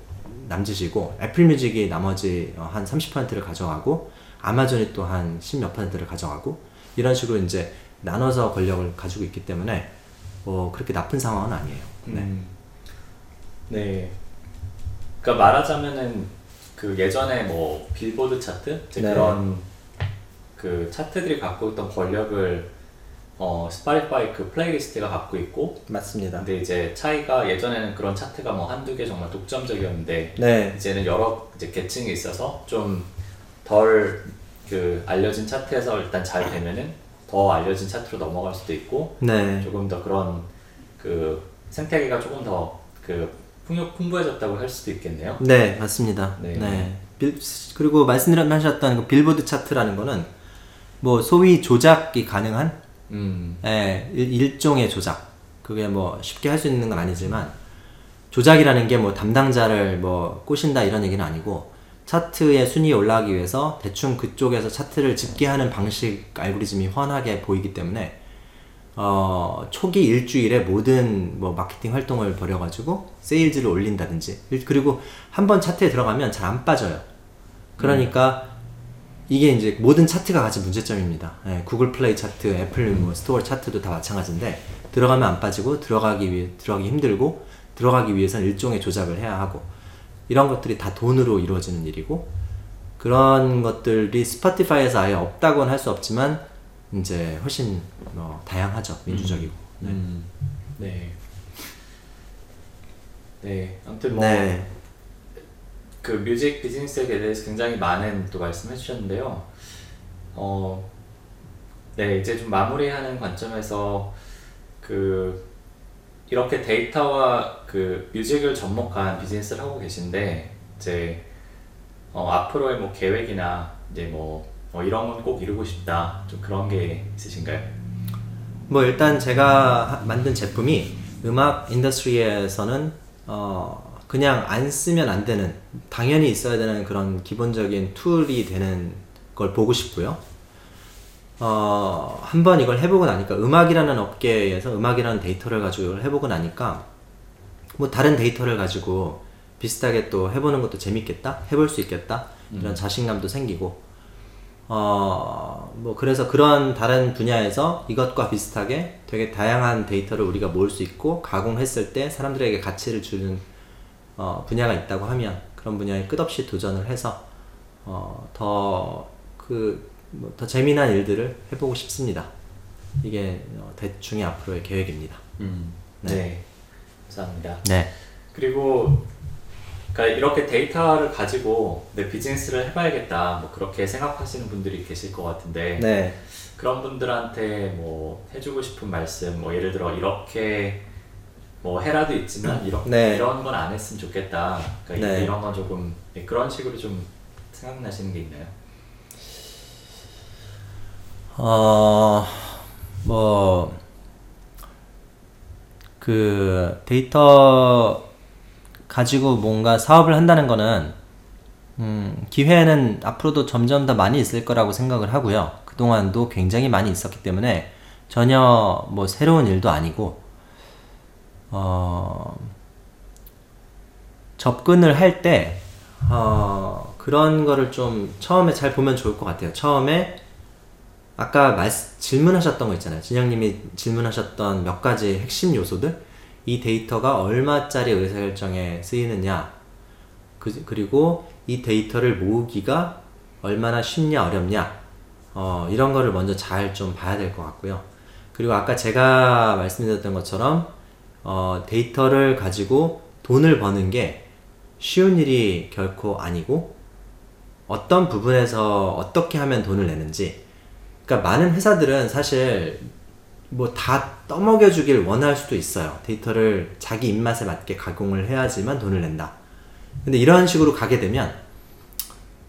남짓이고 Apple Music이 나머지 어, 한 30%를 가져가고 Amazon이 또 한 10몇 퍼센트를 가져가고 이런 식으로 이제 나눠서 권력을 가지고 있기 때문에 뭐 그렇게 나쁜 상황은 아니에요. 네. 음. 네. 그러니까 말하자면은 그 예전에 뭐 빌보드 차트 이제 네. 그런 그 차트들이 갖고 있던 권력을 어 Spotify 그 playlist가 갖고 있고 맞습니다. 근데 이제 차이가 예전에는 그런 차트가 뭐 한두 개 정말 독점적이었는데 네. 이제는 여러 이제 계층이 있어서 좀덜 그 알려진 차트에서 일단 잘 되면은 더 알려진 차트로 넘어갈 수도 있고 네. 조금 더 그런 그 생태계가 조금 더 그 풍요 풍부해졌다고 할 수도 있겠네요. 네, 맞습니다. 네. 네. 빌, 그리고 말씀하셨던 그 빌보드 차트라는 거는 뭐 소위 조작이 가능한 음, 예, 일- 일종의 조작. 그게 뭐 쉽게 할 수 있는 건 아니지만 조작이라는 게 뭐 담당자를 뭐 꼬신다 이런 얘기는 아니고 차트의 순위에 올라가기 위해서 대충 그쪽에서 차트를 집계하는 방식 알고리즘이 훤하게 보이기 때문에 어, 초기 일주일에 모든 뭐 마케팅 활동을 벌여가지고 세일즈를 올린다든지 일- 그리고 한번 차트에 들어가면 잘 안 빠져요. 그러니까 이게 이제 모든 차트가 가진 문제점입니다. 예, Google Play 차트, 애플 뭐 Store 차트도 다 마찬가지인데 들어가면 안 빠지고 들어가기 위해 들어가기 힘들고 들어가기 위해서는 일종의 조작을 해야 하고 이런 것들이 다 돈으로 이루어지는 일이고 그런 것들이 Spotify에서 아예 없다고는 할 수 없지만 이제 훨씬 뭐 다양하죠 민주적이고 네. 음, 네, 네. 아무튼 뭐 네. 그 music 비즈니스에 대해서 굉장히 많은 또 말씀해 주셨는데요. 어, 네, 이제 좀 마무리하는 관점에서 그 이렇게 데이터와 그 music을 접목한 비즈니스를 하고 계신데 이제 어, 앞으로의 뭐 계획이나 이제 뭐, 뭐 이런 건 꼭 이루고 싶다 좀 그런 게 있으신가요? 뭐 일단 제가 하- 만든 제품이 음악 industry에서는 어 그냥 안 쓰면 안 되는 당연히 있어야 되는 그런 기본적인 tool이 되는 걸 보고 싶고요. 어 한번 이걸 해보고 나니까 음악이라는 업계에서 음악이라는 데이터를 가지고 이걸 해보고 나니까 뭐 다른 데이터를 가지고 비슷하게 또 해보는 것도 재밌겠다 해볼 수 있겠다 이런 자신감도 생기고 어, 뭐, 그래서 그런 다른 분야에서 이것과 비슷하게 되게 다양한 데이터를 우리가 모을 수 있고, 가공했을 때 사람들에게 가치를 주는, 어, 분야가 있다고 하면, 그런 분야에 끝없이 도전을 해서, 어, 더, 그, 뭐, 더 재미난 일들을 해보고 싶습니다. 이게, 어, 대충의 앞으로의 계획입니다. 음, 네. 네. 감사합니다. 네. 그리고 그러니까 이렇게 데이터를 가지고 내 비즈니스를 해봐야겠다 뭐 그렇게 생각하시는 분들이 계실 것 같은데 네. 그런 분들한테 뭐 해주고 싶은 말씀 뭐 예를 들어 이렇게 뭐 해라도 있지만 이런 네. 이런 건 안 했으면 좋겠다 그러니까 네. 이런 건 조금 네, 그런 식으로 좀 생각나시는 게 있나요? 어, 뭐, 그, 데이터 가지고 뭔가 사업을 한다는 거는, 음, 기회는 앞으로도 점점 더 많이 있을 거라고 생각을 하고요. 그동안도 굉장히 많이 있었기 때문에 전혀 뭐 새로운 일도 아니고, 어, 접근을 할 때, 어, 그런 거를 좀 처음에 잘 보면 좋을 것 같아요. 처음에 아까 말, 질문하셨던 거 있잖아요. 진영님이 질문하셨던 몇 가지 핵심 요소들. 이 데이터가 얼마짜리 의사결정에 쓰이느냐. 그, 그리고 이 데이터를 모으기가 얼마나 쉽냐, 어렵냐. 어, 이런 거를 먼저 잘 좀 봐야 될 것 같고요. 그리고 아까 제가 말씀드렸던 것처럼, 어, 데이터를 가지고 돈을 버는 게 쉬운 일이 결코 아니고, 어떤 부분에서 어떻게 하면 돈을 내는지, 그러니까 많은 회사들은 사실 뭐 다 떠먹여 주길 원할 수도 있어요. 데이터를 자기 입맛에 맞게 가공을 해야지만 돈을 낸다. 근데 이런 식으로 가게 되면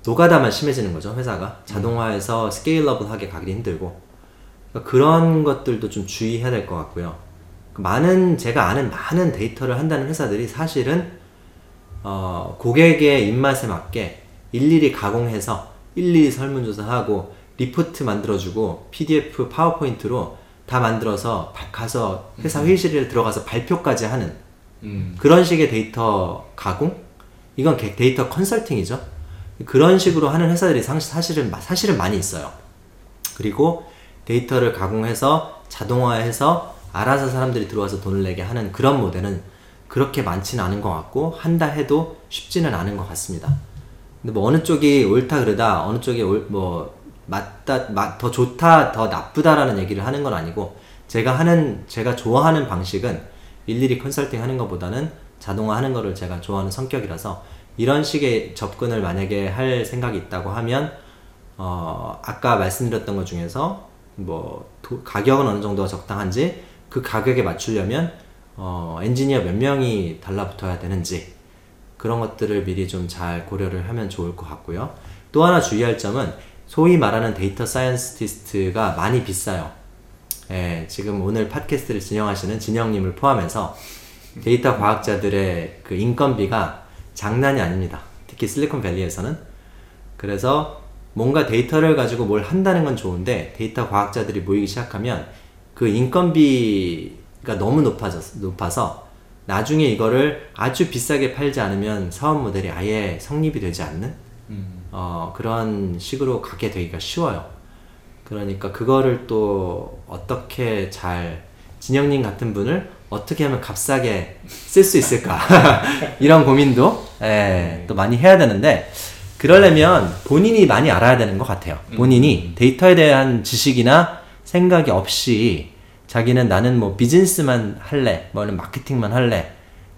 노가다만 심해지는 거죠, 회사가. 자동화해서 스케일러블하게 가기 힘들고. 그러니까 그런 것들도 좀 주의해야 될 것 같고요. 많은, 제가 아는 많은 데이터를 한다는 회사들이 사실은, 어, 고객의 입맛에 맞게 일일이 가공해서 일일이 설문조사하고 리포트 만들어주고 PDF, PowerPoint로 다 만들어서 바- 가서 회사 회의실에 들어가서 발표까지 하는 음. 그런 식의 데이터 가공? 이건 게- 데이터 컨설팅이죠. 그런 식으로 하는 회사들이 상- 사실은, 사실은 많이 있어요. 그리고 데이터를 가공해서 자동화해서 알아서 사람들이 들어와서 돈을 내게 하는 그런 모델은 그렇게 많지는 않은 것 같고 한다 해도 쉽지는 않은 것 같습니다. 근데 뭐 어느 쪽이 옳다 그르다 어느 쪽이 옳, 뭐 맞다 마- 더 좋다 더 나쁘다라는 얘기를 하는 건 아니고 제가 하는 제가 좋아하는 방식은 일일이 컨설팅 하는 것보다는 자동화 하는 거를 제가 좋아하는 성격이라서 이런 식의 접근을 만약에 할 생각이 있다고 하면 어 아까 말씀드렸던 것 중에서 뭐 도- 가격은 어느 정도가 적당한지 그 가격에 맞추려면 어 엔지니어 몇 명이 달라붙어야 되는지 그런 것들을 미리 좀 잘 고려를 하면 좋을 것 같고요. 또 하나 주의할 점은 소위 말하는 data scientist가 많이 비싸요. 예, 지금 오늘 팟캐스트를 진행하시는 진영님을 포함해서 데이터 과학자들의 그 인건비가 장난이 아닙니다. 특히 실리콘밸리에서는. 그래서 뭔가 데이터를 가지고 뭘 한다는 건 좋은데 데이터 과학자들이 모이기 시작하면 그 인건비가 너무 높아졌, 높아서 나중에 이거를 아주 비싸게 팔지 않으면 사업 모델이 아예 성립이 되지 않는 음. 어, 그런 식으로 가게 되기가 쉬워요. 그러니까 그거를 또 어떻게 잘 진영님 같은 분을 어떻게 하면 값싸게 쓸 수 있을까 이런 고민도 예, 또 많이 해야 되는데 그러려면 본인이 많이 알아야 되는 것 같아요. 본인이 데이터에 대한 지식이나 생각이 없이 자기는 나는 뭐 비즈니스만 할래, 뭐는 마케팅만 할래,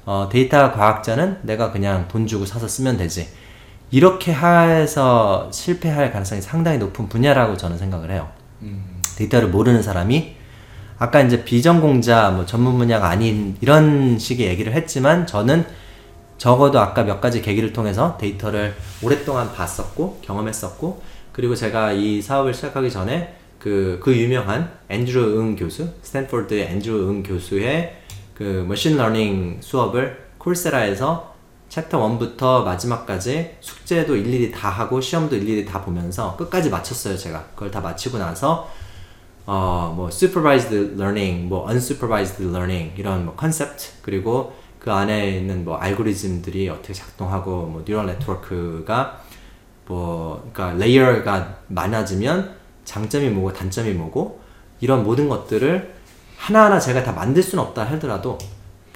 어, 데이터 과학자는 내가 그냥 돈 주고 사서 쓰면 되지. 이렇게 해서 실패할 가능성이 상당히 높은 분야라고 저는 생각을 해요. 음. 데이터를 모르는 사람이 아까 이제 비전공자 뭐 전문 분야가 아닌 이런 식의 얘기를 했지만 저는 적어도 아까 몇 가지 계기를 통해서 데이터를 오랫동안 봤었고 경험했었고 그리고 제가 이 사업을 시작하기 전에 그, 그 유명한 앤드루 응 교수 스탠포드의 앤드루 응 교수의 그 machine learning 수업을 Coursera에서 chapter 1부터 마지막까지 숙제도 일일이 다 하고 시험도 일일이 다 보면서 끝까지 마쳤어요 제가. 그걸 다 마치고 나서 어, 뭐 supervised learning, 뭐 unsupervised learning 이런 뭐 컨셉트 그리고 그 안에 있는 뭐 알고리즘들이 어떻게 작동하고 뭐 neural network가 뭐 그러니까 layer가 많아지면 장점이 뭐고 단점이 뭐고 이런 모든 것들을 하나하나 제가 다 만들 수는 없다 하더라도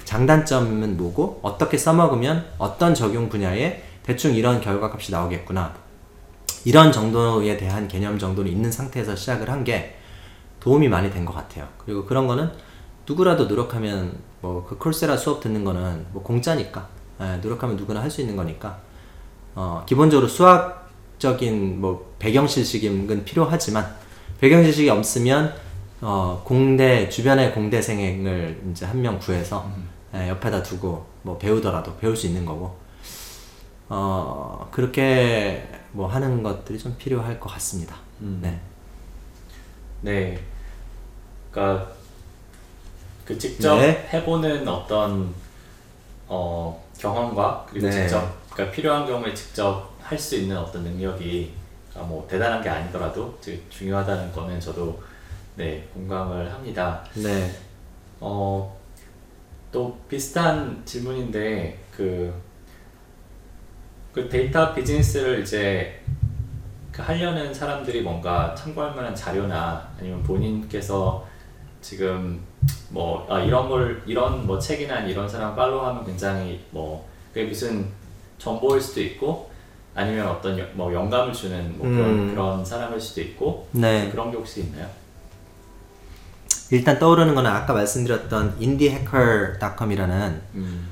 장단점은 뭐고 어떻게 써먹으면 어떤 적용 분야에 대충 이런 결과값이 나오겠구나. 이런 정도에 대한 개념 정도는 있는 상태에서 시작을 한 게 도움이 많이 된 것 같아요. 그리고 그런 거는 누구라도 노력하면 뭐 그 콜세라 수업 듣는 거는 뭐 공짜니까 예, 노력하면 누구나 할 수 있는 거니까. 어, 기본적으로 수학적인 뭐 배경 실식은 필요하지만 배경 실식이 없으면 어, 공대 주변의 공대생을 이제 한 명 구해서 예, 옆에다 두고 뭐 배우더라도 배울 수 있는 거고 어, 그렇게 뭐 하는 것들이 좀 필요할 것 같습니다. 네. 네. 그러니까 그 직접 네. 해보는 어떤 어, 경험과 그리고 네. 직접 그러니까 필요한 경우에 직접 할 수 있는 어떤 능력이 그러니까 뭐 대단한 게 아니더라도 되게 중요하다는 거는 저도 네 공감을 합니다. 네. 어, 또 비슷한 질문인데 그 그 데이터 비즈니스를 이제 그 하려는 사람들이 뭔가 참고할 만한 자료나 아니면 본인께서 지금 뭐 아, 이런 걸 이런 뭐 책이나 이런 사람 팔로우하면 굉장히 뭐 그게 무슨 정보일 수도 있고 아니면 어떤 여- 뭐 영감을 주는 뭐 그런 음. 그런 사람일 수도 있고 네. 그런 게 혹시 있나요? 일단 떠오르는 거는 아까 말씀드렸던 indiehacker.com이라는 음.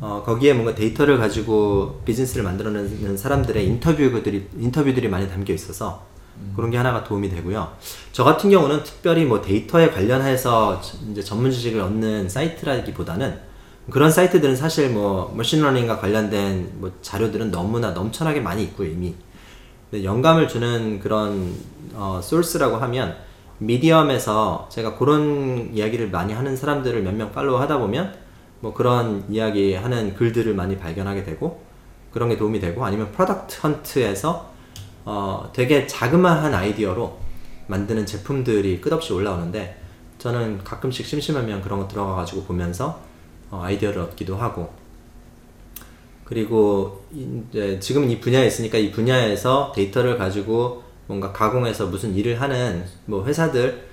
어, 거기에 뭔가 데이터를 가지고 비즈니스를 만들어내는 사람들의 인터뷰들이 인터뷰들이 많이 담겨 있어서 그런 게 하나가 도움이 되고요. 저 같은 경우는 특별히 뭐 데이터에 관련해서 이제 전문 지식을 얻는 사이트라기보다는 그런 사이트들은 사실 뭐 머신러닝과 관련된 뭐 자료들은 너무나 넘쳐나게 많이 있고 이미 영감을 주는 그런 어, source라고 하면 Medium에서 제가 그런 이야기를 많이 하는 사람들을 몇 명 follow 하다 보면 뭐 그런 이야기 하는 글들을 많이 발견하게 되고 그런 게 도움이 되고 아니면 Product Hunt에서 어, 되게 자그마한 아이디어로 만드는 제품들이 끝없이 올라오는데 저는 가끔씩 심심하면 그런 거 들어가 가지고 보면서 어, 아이디어를 얻기도 하고. 그리고 이제 지금 이 분야에 있으니까 이 분야에서 데이터를 가지고 뭔가 가공해서 무슨 일을 하는 뭐 회사들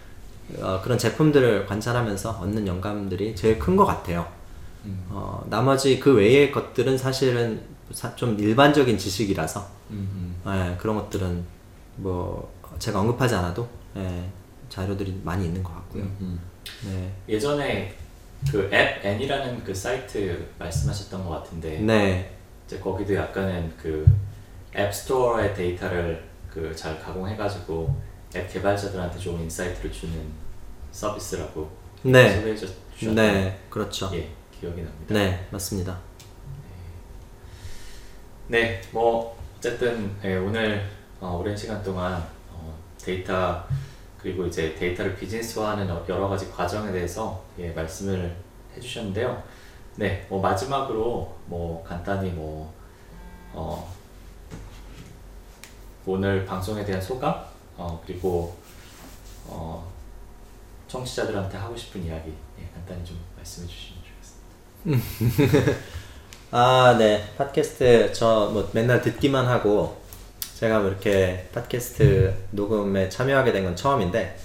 어, 그런 제품들을 관찰하면서 얻는 영감들이 제일 큰 것 같아요. 어, 나머지 그 외의 것들은 사실은 사- 좀 일반적인 지식이라서 음. 예, 그런 것들은 뭐 제가 언급하지 않아도 예, 자료들이 많이 있는 것 같고요. 음. 네. 예전에 그 앱 N이라는 그 사이트 말씀하셨던 것 같은데 네. 이제 거기도 약간은 그 앱스토어의 데이터를 그 잘 가공해가지고 앱 개발자들한테 좋은 insight를 주는 서비스라고 네. 소개해 주셨던 네. 그렇죠. 예 기억이 납니다. 네, 맞습니다. 네, 뭐 어쨌든 예, 오늘 어, 오랜 시간 동안 어, 데이터 그리고 이제 데이터를 비즈니스화하는 여- 여러 가지 과정에 대해서 예, 말씀을 해주셨는데요. 네, 뭐 마지막으로 뭐 간단히 뭐 어, 오늘 방송에 대한 소감 어, 그리고 어, 청취자들한테 하고 싶은 이야기 예, 간단히 좀 말씀해 주시면 좋겠습니다. 아, 네. 팟캐스트 저 뭐 맨날 듣기만 하고 제가 뭐 이렇게 팟캐스트 녹음에 참여하게 된 건 처음인데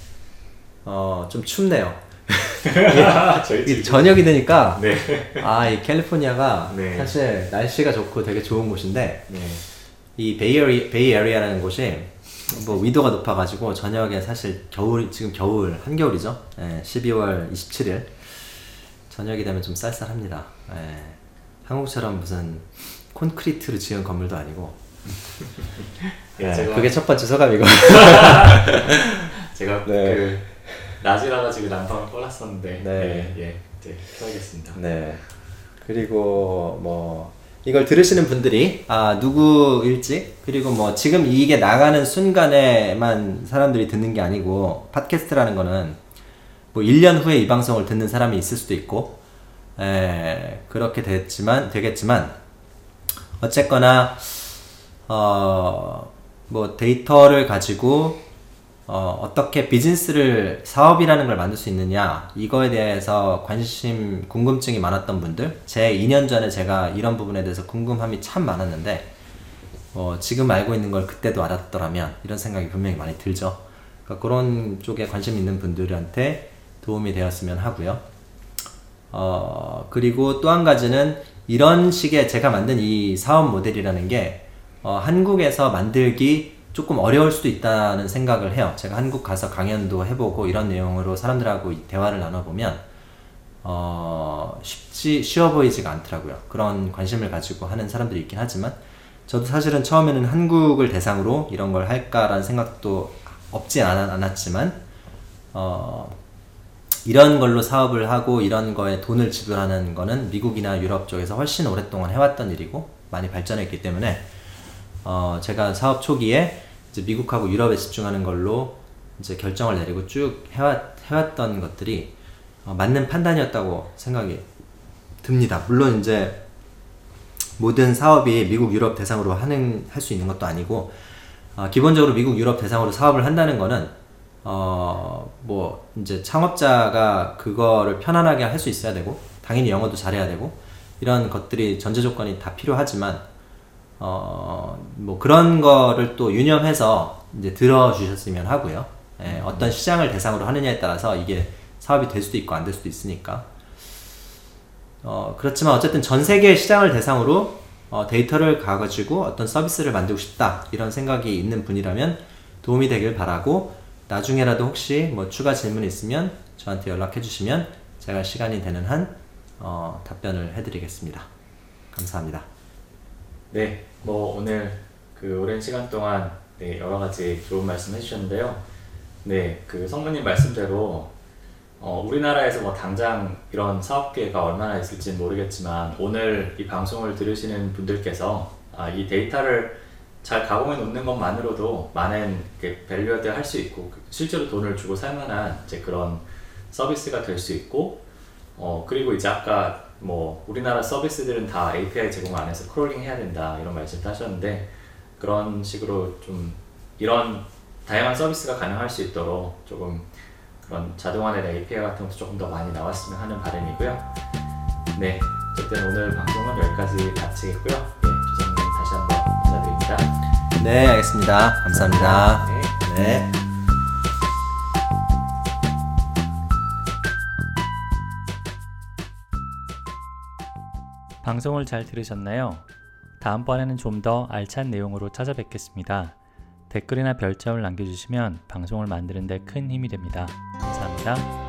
어, 좀 춥네요. 저희 이 저녁이 되니까 네. 아, 이 캘리포니아가 네. 사실 날씨가 좋고 되게 좋은 곳인데 네. 이 Bay Area, Bay Area라는 곳이 뭐 위도가 높아가지고 저녁에 사실 겨울 지금 겨울 한겨울이죠. 예, 12월 27일 저녁이 되면 좀 쌀쌀합니다. 예, 한국처럼 무슨 콘크리트로 지은 건물도 아니고. 예, 제가- 그게 첫 번째 소감이고. 제가 네. 그 낮이라 가 지고 난방을 꺼놨었는데 네. 예, 예 이제 켜야겠습니다. 네. 그리고 뭐 이걸 들으시는 분들이 아 누구일지 그리고 뭐 지금 이게 나가는 순간에만 사람들이 듣는 게 아니고 팟캐스트라는 거는 뭐 1년 후에 이 방송을 듣는 사람이 있을 수도 있고 에, 그렇게 됐지만 되겠지만 어쨌거나 어 뭐 데이터를 가지고 어, 어떻게 비즈니스를 사업이라는 걸 만들 수 있느냐 이거에 대해서 관심 궁금증이 많았던 분들 제 2년 전에 제가 이런 부분에 대해서 궁금함이 참 많았는데 어, 지금 알고 있는 걸 그때도 알았더라면 이런 생각이 분명히 많이 들죠. 그러니까 그런 쪽에 관심 있는 분들한테 도움이 되었으면 하고요. 어, 그리고 또 한 가지는 이런 식의 제가 만든 이 사업 모델이라는 게 어, 한국에서 만들기 조금 어려울 수도 있다는 생각을 해요. 제가 한국 가서 강연도 해보고 이런 내용으로 사람들하고 이 대화를 나눠보면 어, 쉽지 쉬워 보이지가 않더라고요. 그런 관심을 가지고 하는 사람들이 있긴 하지만 저도 사실은 처음에는 한국을 대상으로 이런 걸 할까라는 생각도 없지 않- 않았지만 어, 이런 걸로 사업을 하고 이런 거에 돈을 지불하는 거는 미국이나 유럽 쪽에서 훨씬 오랫동안 해왔던 일이고 많이 발전했기 때문에 어, 제가 사업 초기에 이제 미국하고 유럽에 집중하는 걸로 이제 결정을 내리고 쭉 해왔, 해왔던 것들이 어, 맞는 판단이었다고 생각이 듭니다. 물론 이제 모든 사업이 미국 유럽 대상으로 하는 할 수 있는 것도 아니고 어, 기본적으로 미국 유럽 대상으로 사업을 한다는 거는 어 뭐 이제 창업자가 그거를 편안하게 할 수 있어야 되고 당연히 영어도 잘해야 되고 이런 것들이 전제 조건이 다 필요하지만 어, 뭐 그런 거를 또 유념해서 이제 들어주셨으면 하고요. 예, 어떤 시장을 대상으로 하느냐에 따라서 이게 사업이 될 수도 있고 안 될 수도 있으니까. 어, 그렇지만 어쨌든 전 세계 시장을 대상으로 어, 데이터를 가가지고 어떤 서비스를 만들고 싶다 이런 생각이 있는 분이라면 도움이 되길 바라고 나중에라도 혹시 뭐 추가 질문 있으면 저한테 연락해 주시면 제가 시간이 되는 한 어, 답변을 해드리겠습니다. 감사합니다. 네, 뭐 오늘 그 오랜 시간 동안 네, 여러 가지 좋은 말씀 해주셨는데요. 네, 그 성모님 말씀대로 어, 우리나라에서 뭐 당장 이런 사업 기회가 얼마나 있을지는 모르겠지만 오늘 이 방송을 들으시는 분들께서 아, 이 데이터를 잘 가공해 놓는 것만으로도 많은 value add 할 수 있고 그 실제로 돈을 주고 살 만한 이제 그런 서비스가 될 수 있고 어 그리고 이제 아까 뭐 우리나라 서비스들은 다 API 제공 안 해서 crawling 해야 된다 이런 말씀도 하셨는데 그런 식으로 좀 이런 다양한 서비스가 가능할 수 있도록 조금 그런 자동화된 API 같은 것도 조금 더 많이 나왔으면 하는 바람이고요. 네, 어쨌든 오늘 방송은 여기까지 마치겠고요. 네, 조선님 다시 한번 감사드립니다. 네, 알겠습니다. 감사합니다. 네. 네. 방송을 잘 들으셨나요? 다음번에는 좀 더 알찬 내용으로 찾아뵙겠습니다. 댓글이나 별점을 남겨주시면 방송을 만드는 데 큰 힘이 됩니다. 감사합니다.